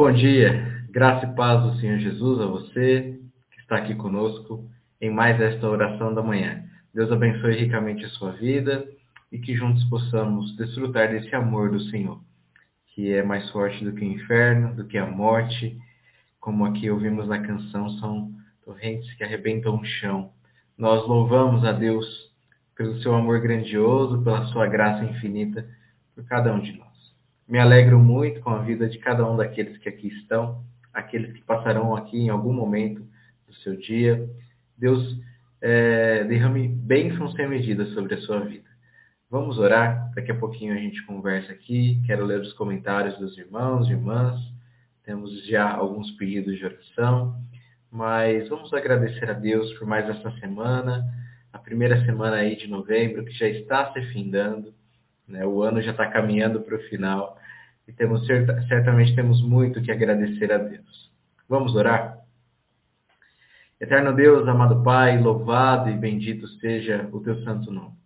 bom dia, graça e paz do Senhor Jesus a você que está aqui conosco em mais esta oração da manhã. Deus abençoe ricamente a sua vida e que juntos possamos desfrutar desse amor do Senhor, que é mais forte do que o inferno, do que a morte, como aqui ouvimos na canção, são torrentes que arrebentam o chão. Nós louvamos a Deus pelo seu amor grandioso, pela sua graça infinita por cada um de nós. Me alegro muito com a vida de cada um daqueles que aqui estão, aqueles que passarão aqui em algum momento do seu dia. Deus é, derrame bênçãos sem medida sobre a sua vida. Vamos orar, daqui a pouquinho a gente conversa aqui. Quero ler os comentários dos irmãos e irmãs. Temos já alguns pedidos de oração, mas vamos agradecer a Deus por mais essa semana, a primeira semana aí de novembro, que já está se findando. Né? O ano já está caminhando para o final e temos certamente temos muito que agradecer a Deus. Vamos orar? Eterno Deus, amado Pai, louvado e bendito seja o teu santo nome.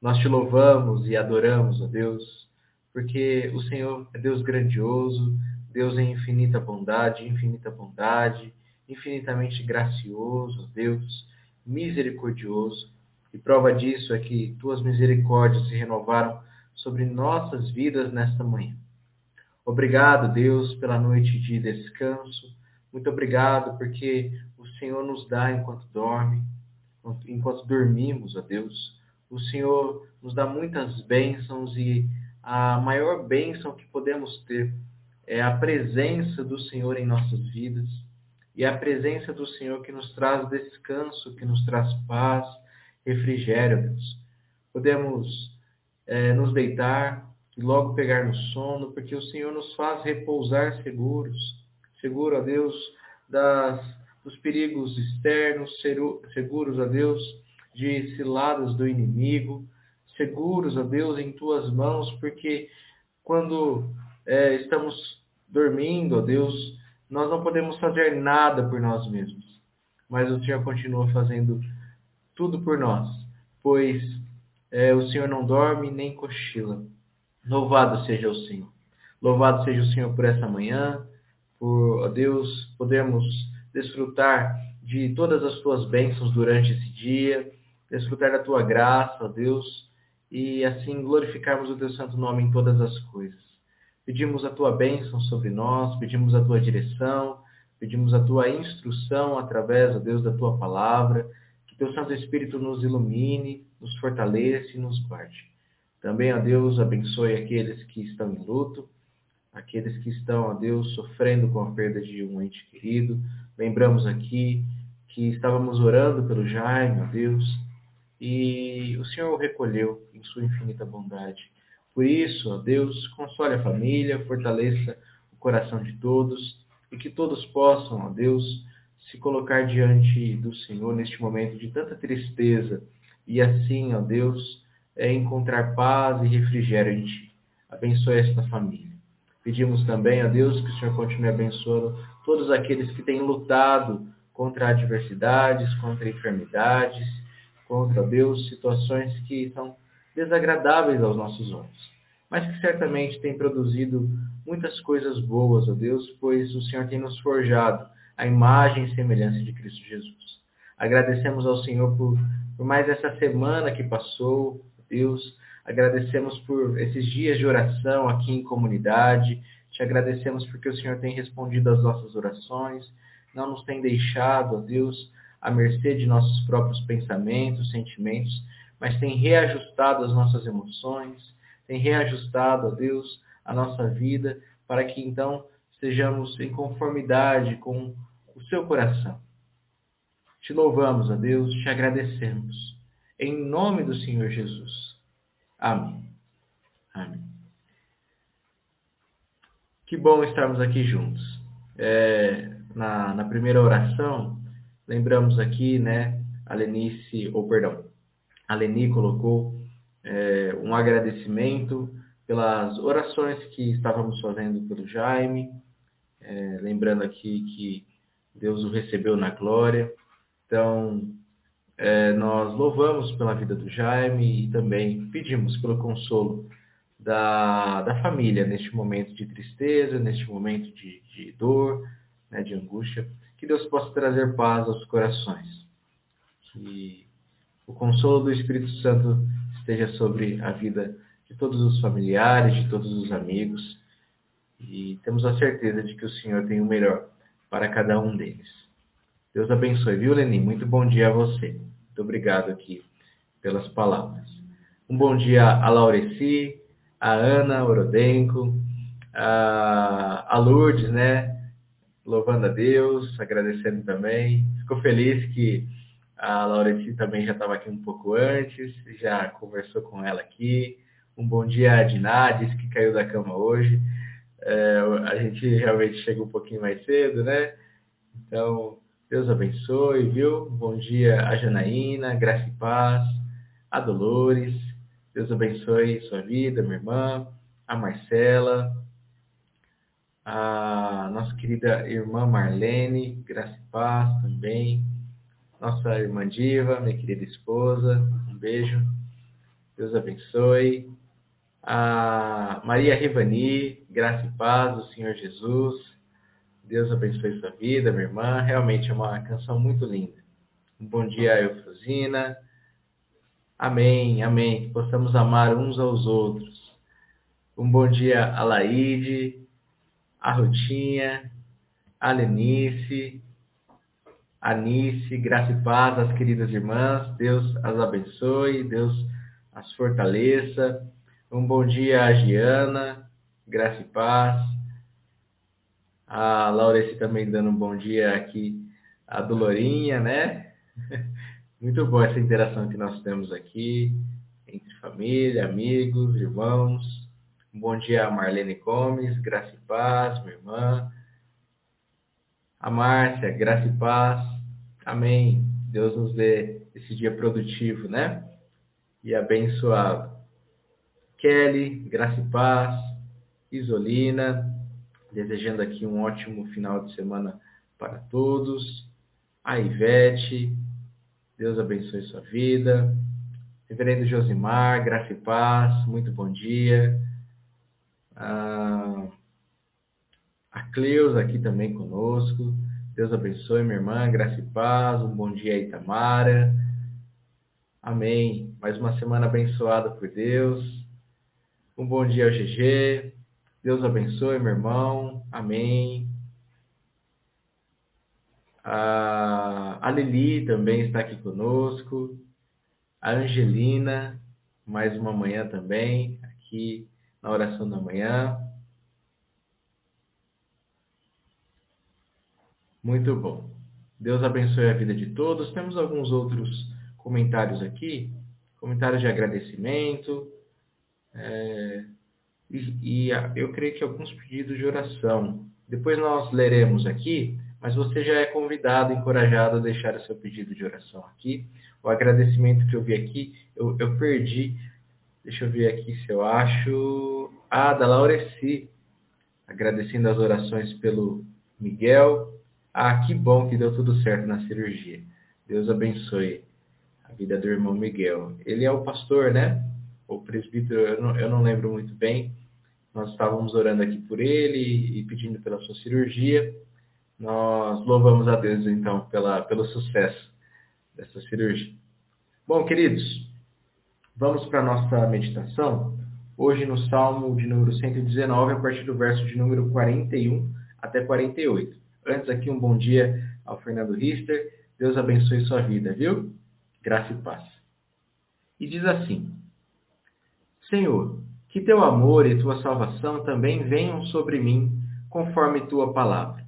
Nós te louvamos e adoramos, ó Deus, porque o Senhor é Deus grandioso, Deus em infinita bondade, infinita bondade, infinitamente gracioso, Deus misericordioso. E prova disso é que tuas misericórdias se renovaram sobre nossas vidas nesta manhã. Obrigado, Deus, pela noite de descanso. Muito obrigado porque o Senhor nos dá enquanto dorme, enquanto dormimos, ó Deus. O Senhor nos dá muitas bênçãos e a maior bênção que podemos ter é a presença do Senhor em nossas vidas e a presença do Senhor que nos traz descanso, que nos traz paz, refrigério, Deus. Podemos é, nos deitar e logo pegar no sono, porque o Senhor nos faz repousar seguros, seguro a Deus das, dos perigos externos, seguros a Deus de ciladas do inimigo, seguros a Deus em tuas mãos, porque quando é, estamos dormindo, a Deus, nós não podemos fazer nada por nós mesmos, mas o Senhor continua fazendo tudo por nós, pois é, o Senhor não dorme nem cochila. Louvado seja o Senhor. Louvado seja o Senhor por essa manhã, por, Deus, podermos desfrutar de todas as tuas bênçãos durante esse dia, desfrutar da tua graça, Deus, e assim glorificarmos o teu santo nome em todas as coisas. Pedimos a tua bênção sobre nós, pedimos a tua direção, pedimos a tua instrução através, ó Deus, da tua palavra, teu Santo Espírito nos ilumine, nos fortaleça e nos guarde. Também, ó Deus, abençoe aqueles que estão em luto, aqueles que estão, ó Deus, sofrendo com a perda de um ente querido. Lembramos aqui que estávamos orando pelo Jaime, ó Deus, e o Senhor o recolheu em sua infinita bondade. Por isso, ó Deus, console a família, fortaleça o coração de todos e que todos possam, ó Deus, se colocar diante do Senhor neste momento de tanta tristeza e assim, ó Deus, é encontrar paz e refrigério em Ti. Abençoe esta família. Pedimos também a Deus que o Senhor continue abençoando todos aqueles que têm lutado contra adversidades, contra enfermidades, contra, Deus, situações que são desagradáveis aos nossos olhos, mas que certamente têm produzido muitas coisas boas, ó Deus, pois o Senhor tem nos forjado a imagem e semelhança de Cristo Jesus. Agradecemos ao Senhor por, por mais essa semana que passou, Deus. Agradecemos por esses dias de oração aqui em comunidade. Te agradecemos porque o Senhor tem respondido às nossas orações, não nos tem deixado, Deus, à mercê de nossos próprios pensamentos, sentimentos, mas tem reajustado as nossas emoções, tem reajustado, Deus, a nossa vida, para que então estejamos em conformidade com o seu coração. Te louvamos, ó Deus, te agradecemos. Em nome do Senhor Jesus. Amém. Amém. Que bom estarmos aqui juntos. É, na, na primeira oração, lembramos aqui, né, a Lenice, ou perdão, a Leni colocou é, um agradecimento pelas orações que estávamos fazendo pelo Jaime, é, lembrando aqui que Deus o recebeu na glória. Então, é, nós louvamos pela vida do Jaime e também pedimos pelo consolo da, da família neste momento de tristeza, neste momento de, de dor, né, de angústia. Que Deus possa trazer paz aos corações. Que o consolo do Espírito Santo esteja sobre a vida de todos os familiares, de todos os amigos. E temos a certeza de que o Senhor tem o melhor para cada um deles. Deus abençoe, viu, Lenin? Muito bom dia a você. Muito obrigado aqui pelas palavras. Um bom dia a Laureci, a Ana Orodenko, a, a Lourdes, né? Louvando a Deus, agradecendo também. Fico feliz que a Laureci também já estava aqui um pouco antes, já conversou com ela aqui. Um bom dia a Diná, disse que caiu da cama hoje. É, a gente realmente chega um pouquinho mais cedo, né? Então, Deus abençoe, viu? Bom dia a Janaína, graça e paz, a Dolores, Deus abençoe sua vida, minha irmã, a Marcela, a nossa querida irmã Marlene, graça e paz também, nossa irmã Diva, minha querida esposa, um beijo, Deus abençoe, a Maria Rivani, graça e paz do Senhor Jesus, Deus abençoe sua vida, minha irmã. Realmente é uma canção muito linda. Um bom dia, Eufrosina. Amém, amém. Que possamos amar uns aos outros. Um bom dia a Laide, a Rutinha, a Lenice, a Nice, graça e paz às queridas irmãs. Deus as abençoe, Deus as fortaleça. Um bom dia a Giana, graça e paz. A Laureci também dando um bom dia aqui. A Dolorinha, né? Muito boa essa interação que nós temos aqui, entre família, amigos, irmãos. Um bom dia a Marlene Gomes, graça e paz, minha irmã. A Márcia, graça e paz. Amém. Deus nos dê esse dia produtivo, né? E abençoado. Kelly, graça e paz. Isolina, desejando aqui um ótimo final de semana para todos. A Ivete, Deus abençoe sua vida. Reverendo Josimar, graça e paz, muito bom dia. Ah, a Cleusa aqui também conosco. Deus abençoe, minha irmã, graça e paz. Um bom dia aí, Tamara. Amém. Mais uma semana abençoada por Deus. Um bom dia ao GG. Deus abençoe, meu irmão. Amém. A Lili também está aqui conosco. A Angelina, mais uma manhã também, aqui na oração da manhã. Muito bom. Deus abençoe a vida de todos. Temos alguns outros comentários aqui, comentários de agradecimento. É, e, e eu creio que alguns pedidos de oração. Depois nós leremos aqui, mas você já é convidado, encorajado a deixar o seu pedido de oração aqui. O agradecimento que eu vi aqui, eu, eu perdi. Deixa eu ver aqui se eu acho. Ah, da Laureci. Agradecendo as orações pelo Miguel. Ah, que bom que deu tudo certo na cirurgia. Deus abençoe a vida do irmão Miguel. Ele é o pastor, né? O presbítero, eu não, eu não lembro muito bem. Nós estávamos orando aqui por ele e pedindo pela sua cirurgia. Nós louvamos a Deus, então, pela, pelo sucesso dessa cirurgia. Bom, queridos, vamos para a nossa meditação. Hoje no Salmo de número 119, a partir do verso de número 41 até 48. Antes aqui, um bom dia ao Fernando Rister. Deus abençoe sua vida, viu? Graça e paz. E diz assim, Senhor, que teu amor e tua salvação também venham sobre mim, conforme tua palavra.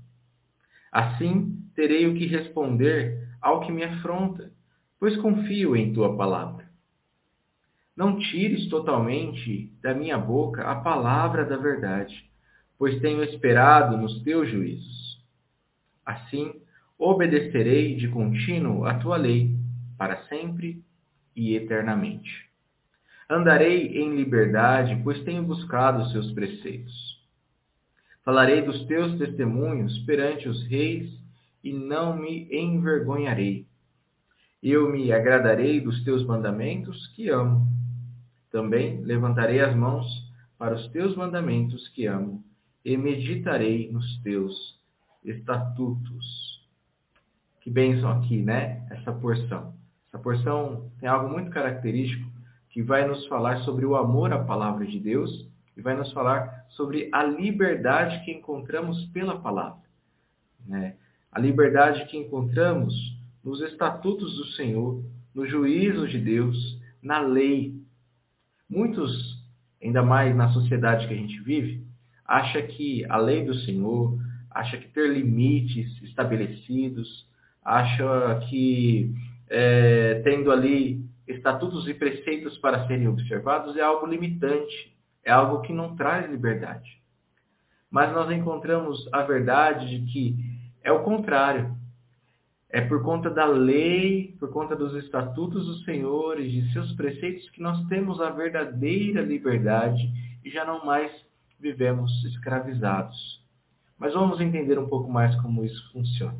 Assim terei o que responder ao que me afronta, pois confio em tua palavra. Não tires totalmente da minha boca a palavra da verdade, pois tenho esperado nos teus juízos. Assim, obedecerei de contínuo a tua lei, para sempre e eternamente. Andarei em liberdade, pois tenho buscado os seus preceitos. Falarei dos teus testemunhos perante os reis e não me envergonharei. Eu me agradarei dos teus mandamentos que amo. Também levantarei as mãos para os teus mandamentos que amo e meditarei nos teus estatutos. Que bênção aqui, né? Essa porção. Essa porção tem algo muito característico que vai nos falar sobre o amor à palavra de Deus e vai nos falar sobre a liberdade que encontramos pela palavra. Né? A liberdade que encontramos nos estatutos do Senhor, nos juízos de Deus, na lei. Muitos, ainda mais na sociedade que a gente vive, acha que a lei do Senhor, acha que ter limites estabelecidos, acha que é, tendo ali estatutos e preceitos para serem observados é algo limitante, é algo que não traz liberdade. Mas nós encontramos a verdade de que é o contrário. É por conta da lei, por conta dos estatutos do Senhor e de seus preceitos que nós temos a verdadeira liberdade e já não mais vivemos escravizados. Mas vamos entender um pouco mais como isso funciona.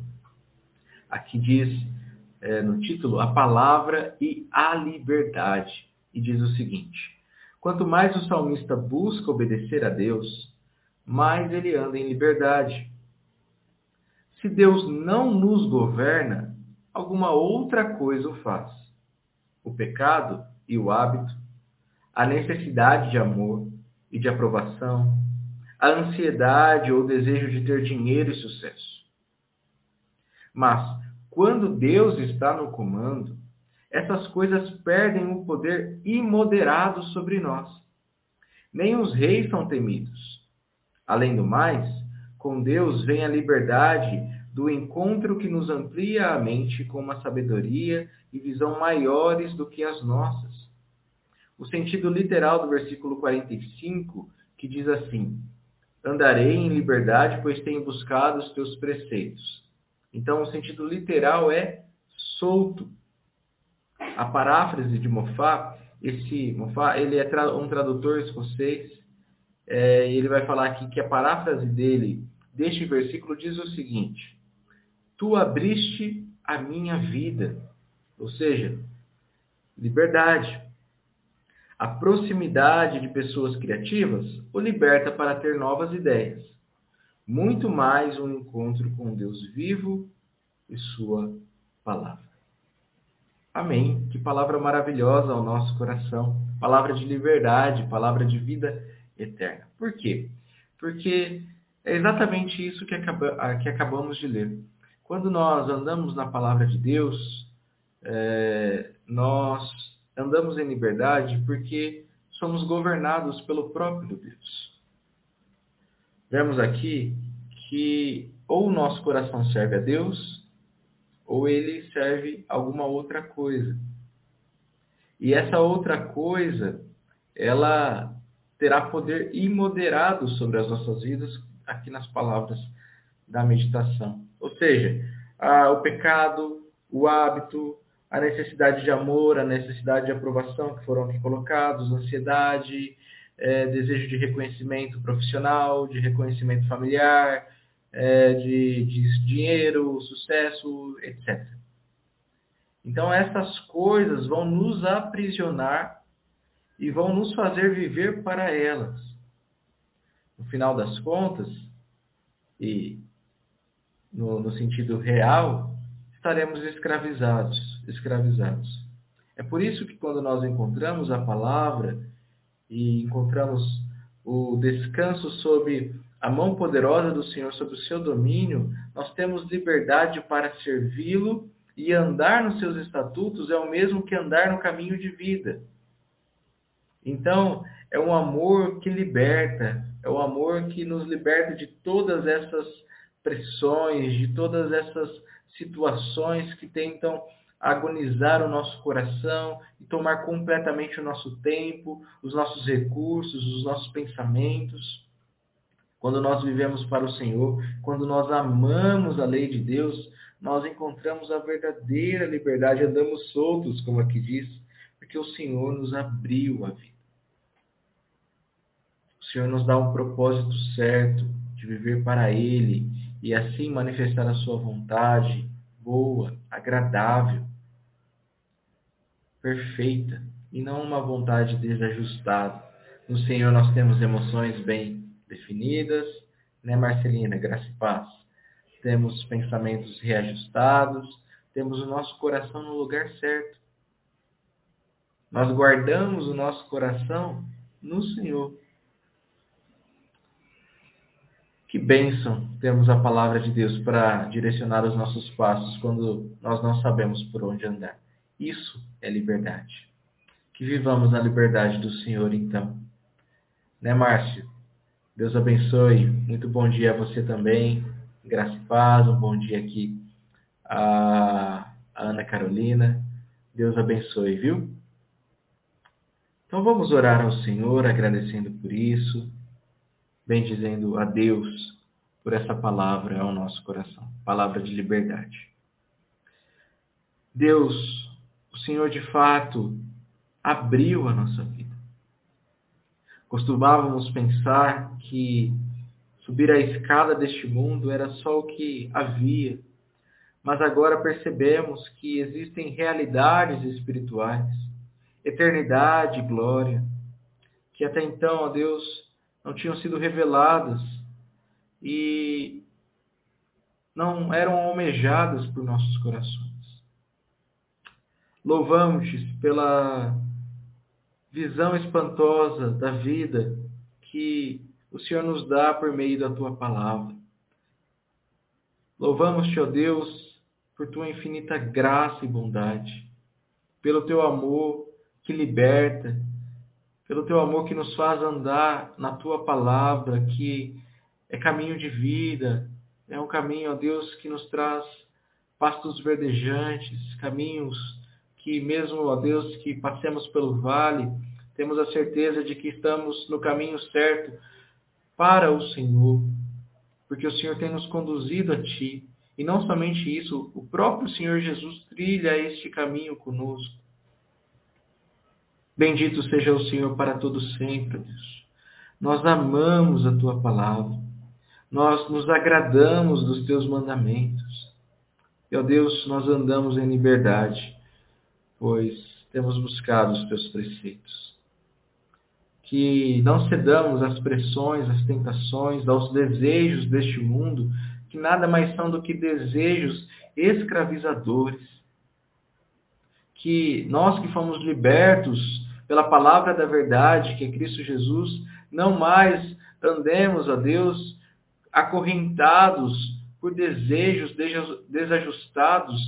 Aqui diz é, no título a palavra e a liberdade. E diz o seguinte: Quanto mais o salmista busca obedecer a Deus, mais ele anda em liberdade. Se Deus não nos governa, alguma outra coisa o faz. O pecado e o hábito, a necessidade de amor e de aprovação, a ansiedade ou o desejo de ter dinheiro e sucesso. Mas, quando Deus está no comando, essas coisas perdem o poder imoderado sobre nós. Nem os reis são temidos. Além do mais, com Deus vem a liberdade do encontro que nos amplia a mente com uma sabedoria e visão maiores do que as nossas. O sentido literal do versículo 45, que diz assim: Andarei em liberdade, pois tenho buscado os teus preceitos. Então, o sentido literal é solto, a paráfrase de Moffat, esse Moffat, ele é um tradutor escocês, é, ele vai falar aqui que a paráfrase dele, deste versículo, diz o seguinte, Tu abriste a minha vida, ou seja, liberdade. a proximidade de pessoas criativas o liberta para ter novas ideias. Muito mais um encontro com Deus vivo e Sua palavra. Amém. Que palavra maravilhosa ao nosso coração. Palavra de liberdade, palavra de vida eterna. Por quê? Porque é exatamente isso que, acaba, que acabamos de ler. Quando nós andamos na palavra de Deus, é, nós andamos em liberdade porque somos governados pelo próprio Deus. Vemos aqui que ou o nosso coração serve a Deus ou ele serve alguma outra coisa. E essa outra coisa, ela terá poder imoderado sobre as nossas vidas, aqui nas palavras da meditação. Ou seja, a, o pecado, o hábito, a necessidade de amor, a necessidade de aprovação que foram aqui colocados, ansiedade, é, desejo de reconhecimento profissional, de reconhecimento familiar, é, de, de dinheiro, sucesso, etc. Então, essas coisas vão nos aprisionar e vão nos fazer viver para elas. No final das contas, e no, no sentido real, estaremos escravizados, escravizados. É por isso que quando nós encontramos a palavra e encontramos o descanso sobre a mão poderosa do Senhor sobre o seu domínio, nós temos liberdade para servi-lo e andar nos seus estatutos é o mesmo que andar no caminho de vida. Então, é um amor que liberta, é um amor que nos liberta de todas essas pressões, de todas essas situações que tentam agonizar o nosso coração e tomar completamente o nosso tempo, os nossos recursos, os nossos pensamentos quando nós vivemos para o Senhor, quando nós amamos a lei de Deus, nós encontramos a verdadeira liberdade, andamos soltos, como aqui diz, porque o Senhor nos abriu a vida. O Senhor nos dá um propósito certo de viver para Ele e assim manifestar a sua vontade boa, agradável, perfeita e não uma vontade desajustada. No Senhor nós temos emoções bem definidas, né, Marcelina? Graça e paz. Temos pensamentos reajustados, temos o nosso coração no lugar certo. Nós guardamos o nosso coração no Senhor. Que bênção temos a palavra de Deus para direcionar os nossos passos quando nós não sabemos por onde andar. Isso é liberdade. Que vivamos na liberdade do Senhor, então. Né, Márcio? Deus abençoe. Muito bom dia a você também. Graça e paz. Um bom dia aqui a Ana Carolina. Deus abençoe, viu? Então vamos orar ao Senhor, agradecendo por isso, bendizendo a Deus por essa palavra ao nosso coração, palavra de liberdade. Deus, Senhor de fato abriu a nossa vida. Costumávamos pensar que subir a escada deste mundo era só o que havia, mas agora percebemos que existem realidades espirituais, eternidade e glória, que até então, ó Deus, não tinham sido reveladas e não eram almejadas por nossos corações. Louvamos-te pela visão espantosa da vida que o Senhor nos dá por meio da tua palavra. Louvamos-te, ó Deus, por tua infinita graça e bondade, pelo teu amor que liberta, pelo teu amor que nos faz andar na tua palavra, que é caminho de vida, é um caminho, ó Deus, que nos traz pastos verdejantes, caminhos que mesmo, ó Deus, que passemos pelo vale, temos a certeza de que estamos no caminho certo para o Senhor, porque o Senhor tem nos conduzido a Ti. E não somente isso, o próprio Senhor Jesus trilha este caminho conosco. Bendito seja o Senhor para todo sempre, Deus. Nós amamos a Tua palavra. Nós nos agradamos dos Teus mandamentos. E, ó Deus, nós andamos em liberdade pois temos buscado os teus preceitos. que não cedamos às pressões, às tentações, aos desejos deste mundo, que nada mais são do que desejos escravizadores. Que nós que fomos libertos pela palavra da verdade, que é Cristo Jesus, não mais andemos, a Deus, acorrentados por desejos desajustados,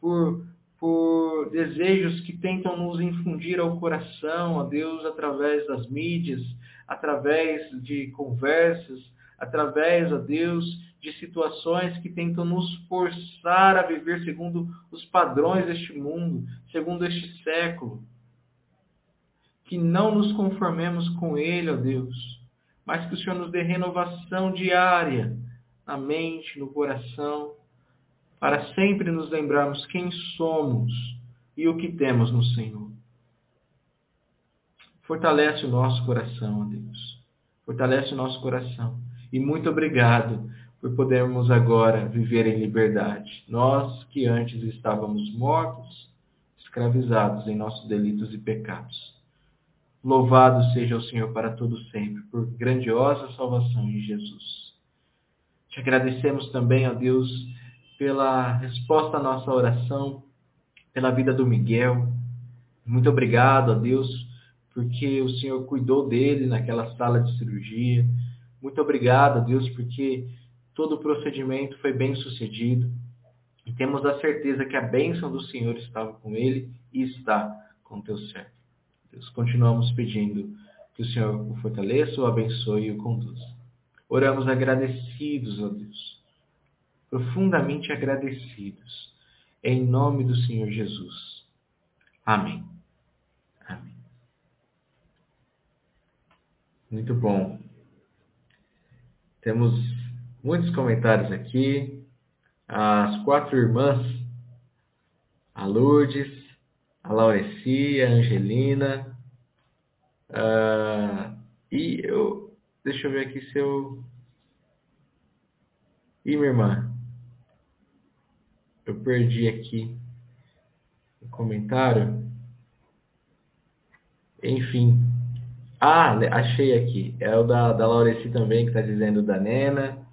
por, por desejos que tentam nos infundir ao coração, a Deus, através das mídias, através de conversas, através, a Deus, de situações que tentam nos forçar a viver segundo os padrões deste mundo, segundo este século. Que não nos conformemos com ele, ó Deus, mas que o Senhor nos dê renovação diária na mente, no coração, para sempre nos lembrarmos quem somos e o que temos no Senhor. Fortalece o nosso coração, Deus. Fortalece o nosso coração. E muito obrigado por podermos agora viver em liberdade. Nós que antes estávamos mortos, escravizados em nossos delitos e pecados. Louvado seja o Senhor para todo sempre, por grandiosa salvação em Jesus. Te agradecemos também, ó Deus, pela resposta à nossa oração, pela vida do Miguel. Muito obrigado, ó Deus, porque o Senhor cuidou dele naquela sala de cirurgia. Muito obrigado, ó Deus, porque todo o procedimento foi bem sucedido e temos a certeza que a bênção do Senhor estava com ele e está com teu servo. Deus, continuamos pedindo que o Senhor o fortaleça, o abençoe e o conduza. Oramos agradecidos, ó Deus, profundamente agradecidos, em nome do Senhor Jesus. Amém. Amém. Muito bom. Temos muitos comentários aqui. As quatro irmãs, a Lourdes, a Laureci, a Angelina. Uh, e eu. Deixa eu ver aqui se eu. Ih, minha irmã. Eu perdi aqui o comentário. Enfim. Ah, achei aqui. É o da, da Laureci também, que está dizendo da Nena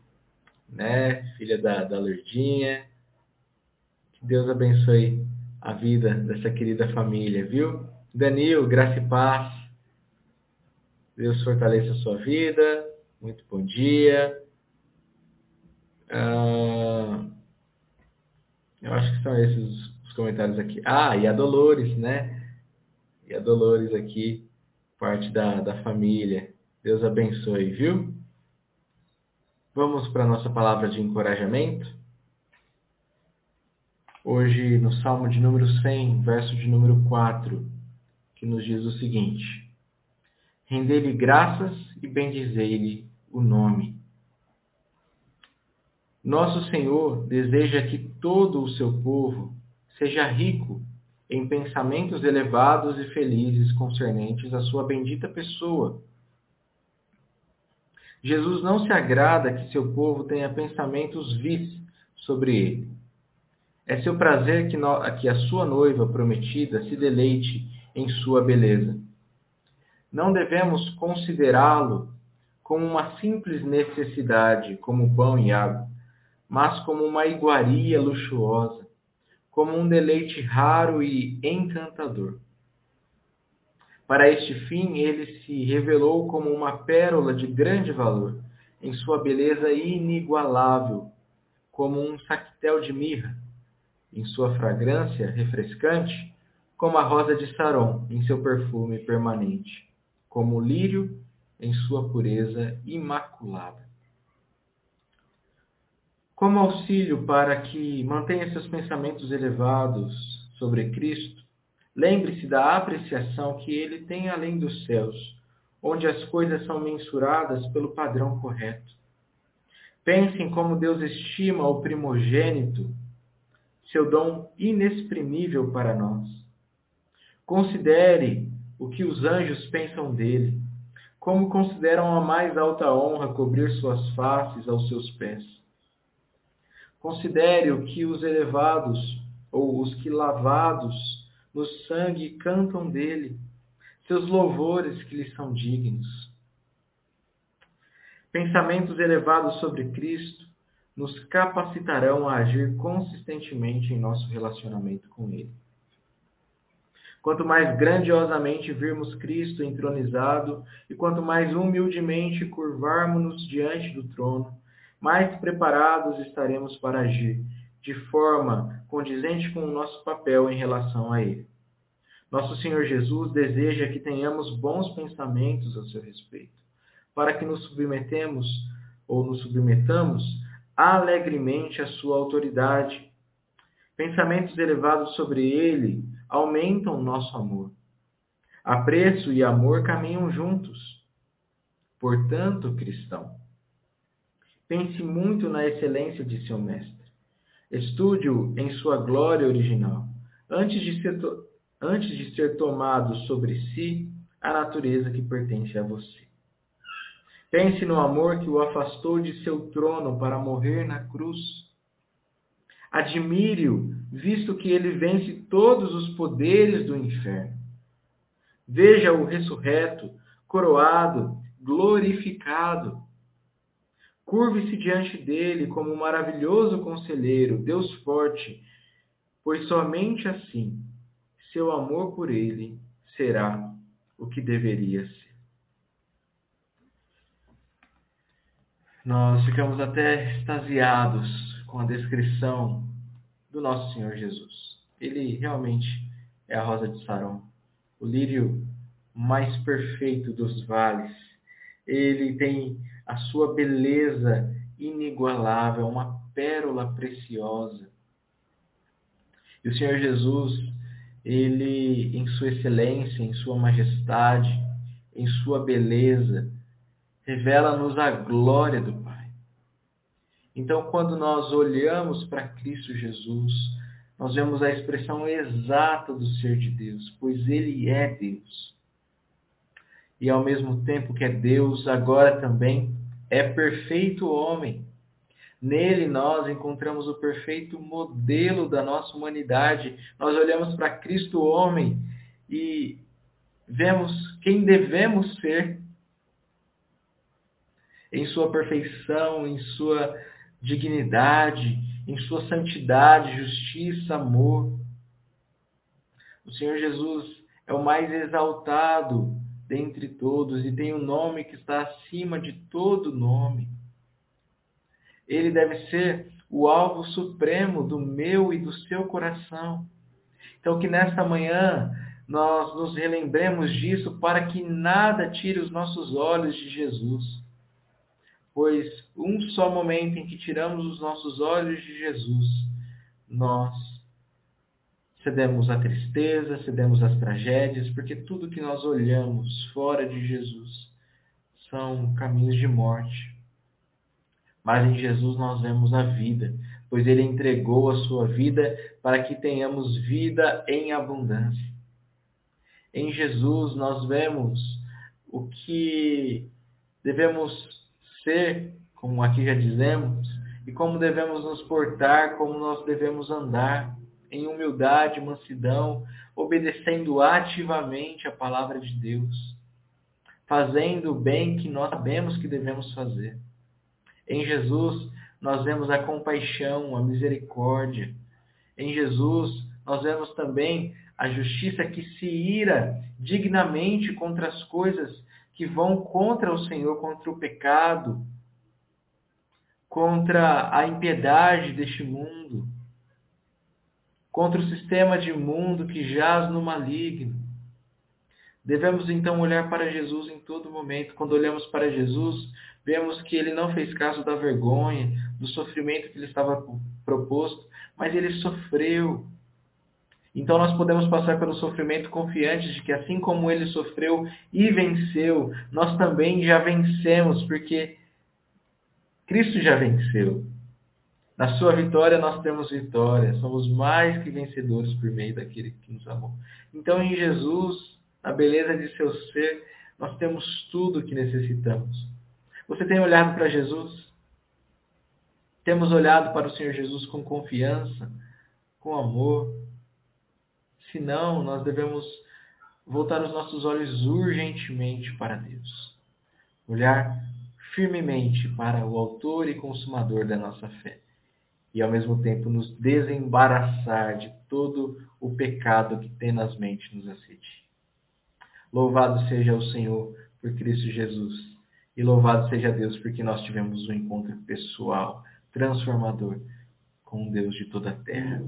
né? Filha da, da Lourdinha. Que Deus abençoe a vida dessa querida família, viu? Danil, graça e paz. Deus fortaleça a sua vida. Muito bom dia. Ah, eu acho que são esses os comentários aqui. Ah, e a Dolores, né? E a Dolores aqui, parte da, da família. Deus abençoe, viu? Vamos para a nossa palavra de encorajamento. Hoje, no Salmo de número 100, verso de número 4, que nos diz o seguinte: Rendei-lhe graças e bendizei-lhe o nome. Nosso Senhor deseja que todo o seu povo seja rico em pensamentos elevados e felizes concernentes à sua bendita pessoa Jesus não se agrada que seu povo tenha pensamentos vis sobre ele. É seu prazer que, que a sua noiva prometida se deleite em sua beleza. Não devemos considerá-lo como uma simples necessidade, como pão e água, mas como uma iguaria luxuosa, como um deleite raro e encantador. Para este fim, ele se revelou como uma pérola de grande valor, em sua beleza inigualável, como um saquetel de mirra, em sua fragrância refrescante, como a rosa de Saron em seu perfume permanente, como o lírio em sua pureza imaculada. Como auxílio para que mantenha seus pensamentos elevados sobre Cristo, Lembre-se da apreciação que ele tem além dos céus, onde as coisas são mensuradas pelo padrão correto. Pense em como Deus estima o primogênito, seu dom inexprimível para nós. Considere o que os anjos pensam dele, como consideram a mais alta honra cobrir suas faces aos seus pés. Considere o que os elevados, ou os que lavados no sangue cantam dele. seus louvores que lhe são dignos. Pensamentos elevados sobre Cristo nos capacitarão a agir consistentemente em nosso relacionamento com Ele. Quanto mais grandiosamente virmos Cristo entronizado e quanto mais humildemente curvarmos-nos diante do trono, mais preparados estaremos para agir de forma condizente com o nosso papel em relação a Ele. Nosso Senhor Jesus deseja que tenhamos bons pensamentos a seu respeito, para que nos submetemos ou nos submetamos alegremente à sua autoridade. Pensamentos elevados sobre ele aumentam nosso amor. Apreço e amor caminham juntos. Portanto, cristão, pense muito na excelência de seu mestre. Estude-o em sua glória original, antes de, ser antes de ser tomado sobre si a natureza que pertence a você. Pense no amor que o afastou de seu trono para morrer na cruz. Admire-o, visto que ele vence todos os poderes do inferno. Veja-o ressurreto, coroado, glorificado. Curve-se diante dele como um maravilhoso conselheiro, Deus forte, pois somente assim seu amor por ele será o que deveria ser. Nós ficamos até extasiados com a descrição do nosso Senhor Jesus. Ele realmente é a rosa de Saron, o lírio mais perfeito dos vales. Ele tem a sua beleza inigualável, uma pérola preciosa. E o Senhor Jesus, ele, em sua excelência, em sua majestade, em sua beleza, revela-nos a glória do Pai. Então, quando nós olhamos para Cristo Jesus, nós vemos a expressão exata do ser de Deus, pois ele é Deus. E ao mesmo tempo que é Deus, agora também é perfeito homem. Nele nós encontramos o perfeito modelo da nossa humanidade. Nós olhamos para Cristo homem e vemos quem devemos ser em sua perfeição, em sua dignidade, em sua santidade, justiça, amor. O Senhor Jesus é o mais exaltado dentre todos e tem um nome que está acima de todo nome. Ele deve ser o alvo supremo do meu e do seu coração. Então, que nesta manhã nós nos relembremos disso para que nada tire os nossos olhos de Jesus. Pois um só momento em que tiramos os nossos olhos de Jesus, nós cedemos à tristeza, cedemos às tragédias, porque tudo que nós olhamos fora de Jesus são caminhos de morte. Mas em Jesus nós vemos a vida, pois ele entregou a sua vida para que tenhamos vida em abundância. Em Jesus nós vemos o que devemos ser, como aqui já dizemos, e como devemos nos portar, como nós devemos andar em humildade, mansidão, obedecendo ativamente a palavra de Deus, fazendo o bem que nós sabemos que devemos fazer. Em Jesus, nós vemos a compaixão, a misericórdia. Em Jesus, nós vemos também a justiça que se ira dignamente contra as coisas que vão contra o Senhor, contra o pecado, contra a impiedade deste mundo contra o sistema de mundo que jaz no maligno. Devemos então olhar para Jesus em todo momento. Quando olhamos para Jesus, vemos que ele não fez caso da vergonha, do sofrimento que lhe estava proposto, mas ele sofreu. Então nós podemos passar pelo sofrimento confiantes de que assim como ele sofreu e venceu, nós também já vencemos, porque Cristo já venceu. Na sua vitória nós temos vitória, somos mais que vencedores por meio daquele que nos amou. Então em Jesus, na beleza de seu ser, nós temos tudo o que necessitamos. Você tem olhado para Jesus? Temos olhado para o Senhor Jesus com confiança, com amor? Se não, nós devemos voltar os nossos olhos urgentemente para Deus. Olhar firmemente para o autor e consumador da nossa fé. E ao mesmo tempo nos desembaraçar de todo o pecado que tenazmente nos assedia. Louvado seja o Senhor por Cristo Jesus. E louvado seja Deus porque nós tivemos um encontro pessoal, transformador com o Deus de toda a terra.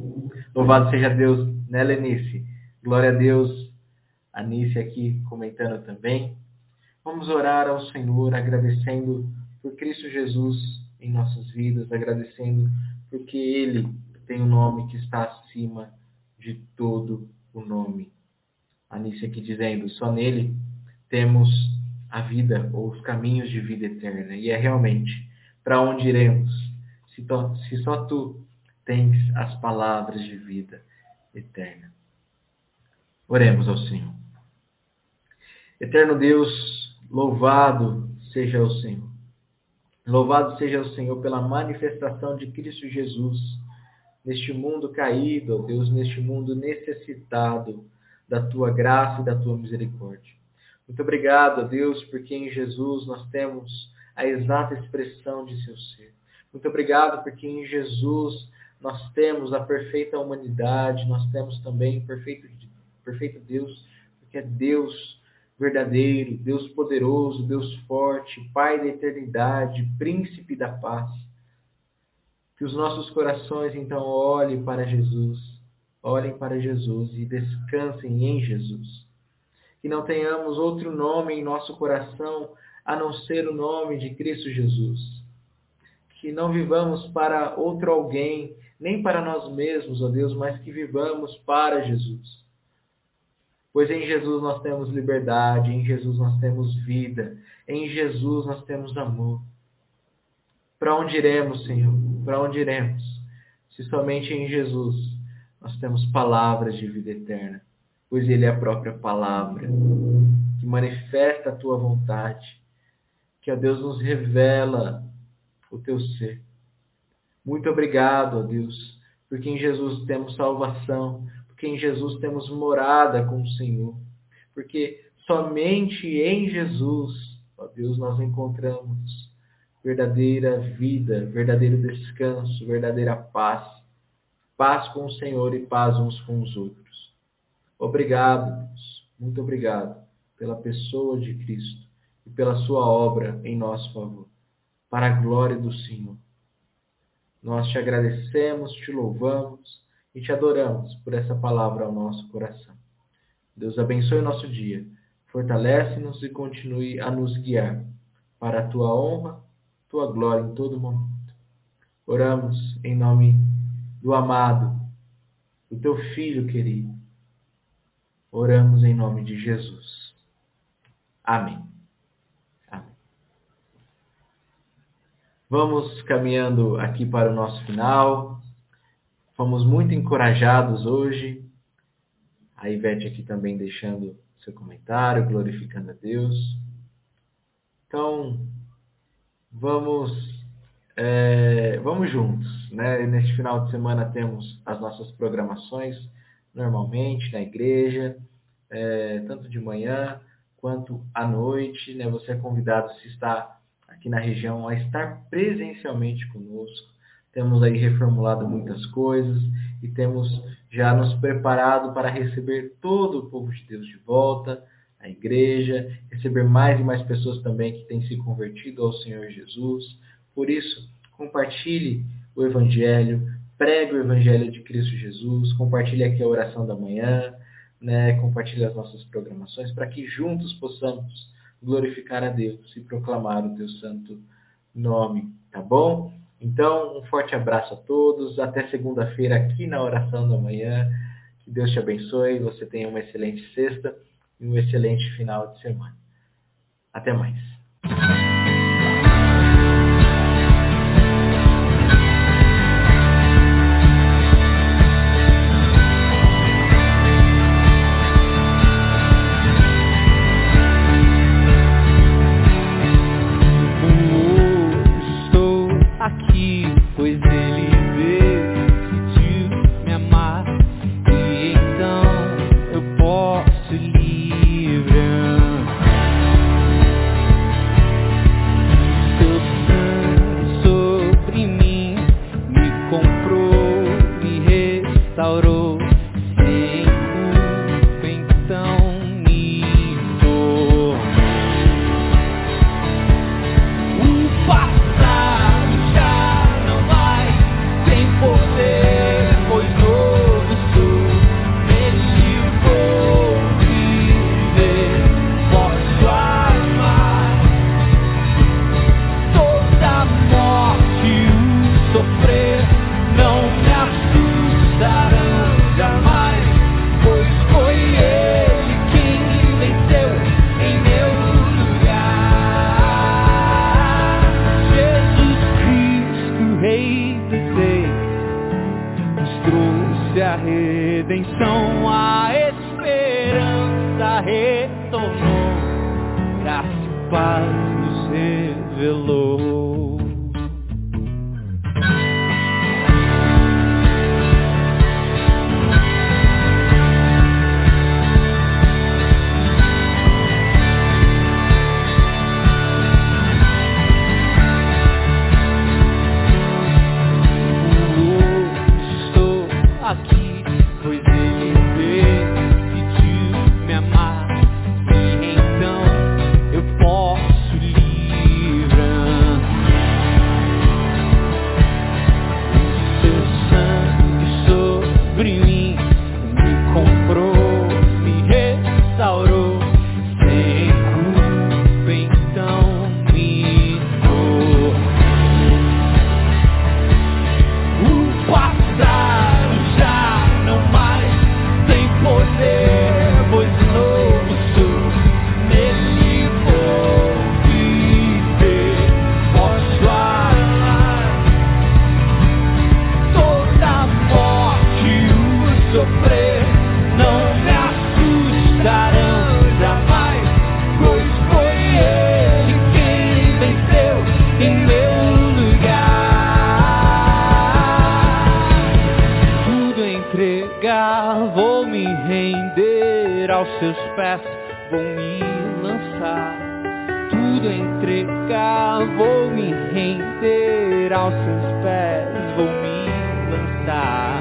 Louvado seja Deus, né, Lenice? Glória a Deus. A Nice aqui comentando também. Vamos orar ao Senhor agradecendo por Cristo Jesus em nossas vidas, agradecendo porque Ele tem um nome que está acima de todo o nome. A Nice aqui dizendo, só nele temos a vida ou os caminhos de vida eterna. E é realmente para onde iremos, se, se só tu tens as palavras de vida eterna. Oremos ao Senhor. Eterno Deus, louvado seja o Senhor. Louvado seja o Senhor pela manifestação de Cristo Jesus neste mundo caído, ó Deus, neste mundo necessitado da tua graça e da tua misericórdia. Muito obrigado, ó Deus, porque em Jesus nós temos a exata expressão de seu ser. Muito obrigado porque em Jesus nós temos a perfeita humanidade, nós temos também o perfeito, perfeito Deus, porque é Deus verdadeiro, Deus poderoso, Deus forte, Pai da eternidade, Príncipe da paz. Que os nossos corações então olhem para Jesus, olhem para Jesus e descansem em Jesus. Que não tenhamos outro nome em nosso coração a não ser o nome de Cristo Jesus. Que não vivamos para outro alguém, nem para nós mesmos, ó Deus, mas que vivamos para Jesus Pois em Jesus nós temos liberdade, em Jesus nós temos vida, em Jesus nós temos amor. Para onde iremos, Senhor? Para onde iremos? Se somente em Jesus nós temos palavras de vida eterna, pois Ele é a própria palavra que manifesta a tua vontade, que a Deus nos revela o teu ser. Muito obrigado, ó Deus, porque em Jesus temos salvação, porque em Jesus temos morada com o Senhor. Porque somente em Jesus, ó Deus, nós encontramos verdadeira vida, verdadeiro descanso, verdadeira paz. Paz com o Senhor e paz uns com os outros. Obrigado, Deus. Muito obrigado pela pessoa de Cristo e pela sua obra em nosso favor. Para a glória do Senhor. Nós te agradecemos, te louvamos e te adoramos por essa palavra ao nosso coração. Deus abençoe o nosso dia, fortalece-nos e continue a nos guiar para a tua honra, tua glória em todo momento. Oramos em nome do amado, do teu filho querido. Oramos em nome de Jesus. Amém. Amém. Vamos caminhando aqui para o nosso final. Fomos muito encorajados hoje. A Ivete aqui também deixando seu comentário, glorificando a Deus. Então, vamos, é, vamos juntos. Né? Neste final de semana temos as nossas programações, normalmente na igreja, é, tanto de manhã quanto à noite. Né? Você é convidado, se está aqui na região, a estar presencialmente conosco temos aí reformulado muitas coisas e temos já nos preparado para receber todo o povo de Deus de volta, a igreja, receber mais e mais pessoas também que têm se convertido ao Senhor Jesus. Por isso, compartilhe o Evangelho, pregue o Evangelho de Cristo Jesus, compartilhe aqui a oração da manhã, né? compartilhe as nossas programações para que juntos possamos glorificar a Deus e proclamar o teu santo nome, tá bom? Então, um forte abraço a todos. Até segunda-feira aqui na oração da manhã. Que Deus te abençoe. Você tenha uma excelente sexta e um excelente final de semana. Até mais. entregar, vou me render aos seus pés, vou me lançar, tudo entregar, vou me render aos seus pés, vou me lançar.